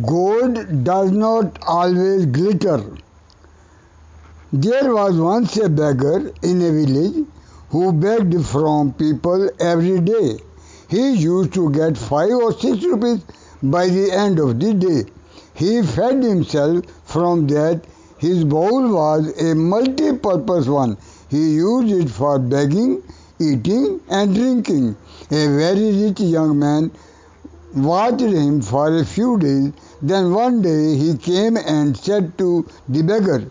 Gold does not always glitter. There was once a beggar in a village who begged from people every day. He used to get five or six rupees by the end of the day. He fed himself from that. His bowl was a multi-purpose one. He used it for begging, eating and drinking. A very rich young man watched him for a few days. Then one day he came and said to the beggar,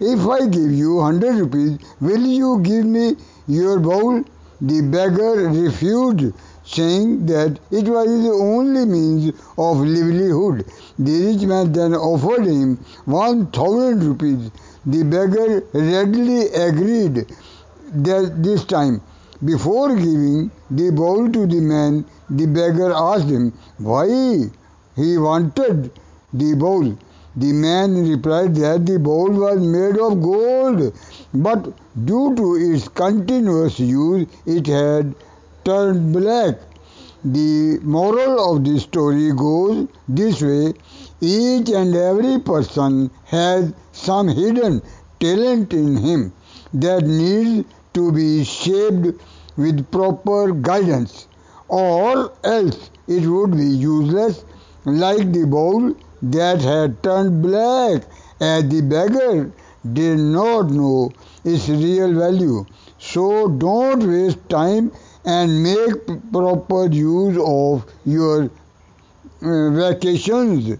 If I give you hundred rupees, will you give me your bowl? The beggar refused, saying that it was his only means of livelihood. The rich man then offered him one thousand rupees. The beggar readily agreed that this time. Before giving the bowl to the man, the beggar asked him why he wanted the bowl. The man replied that the bowl was made of gold, but due to its continuous use, it had turned black. The moral of the story goes this way each and every person has some hidden talent in him that needs to be shaped with proper guidance, or else it would be useless like the bowl that had turned black as the beggar did not know its real value. So don't waste time and make proper use of your vacations.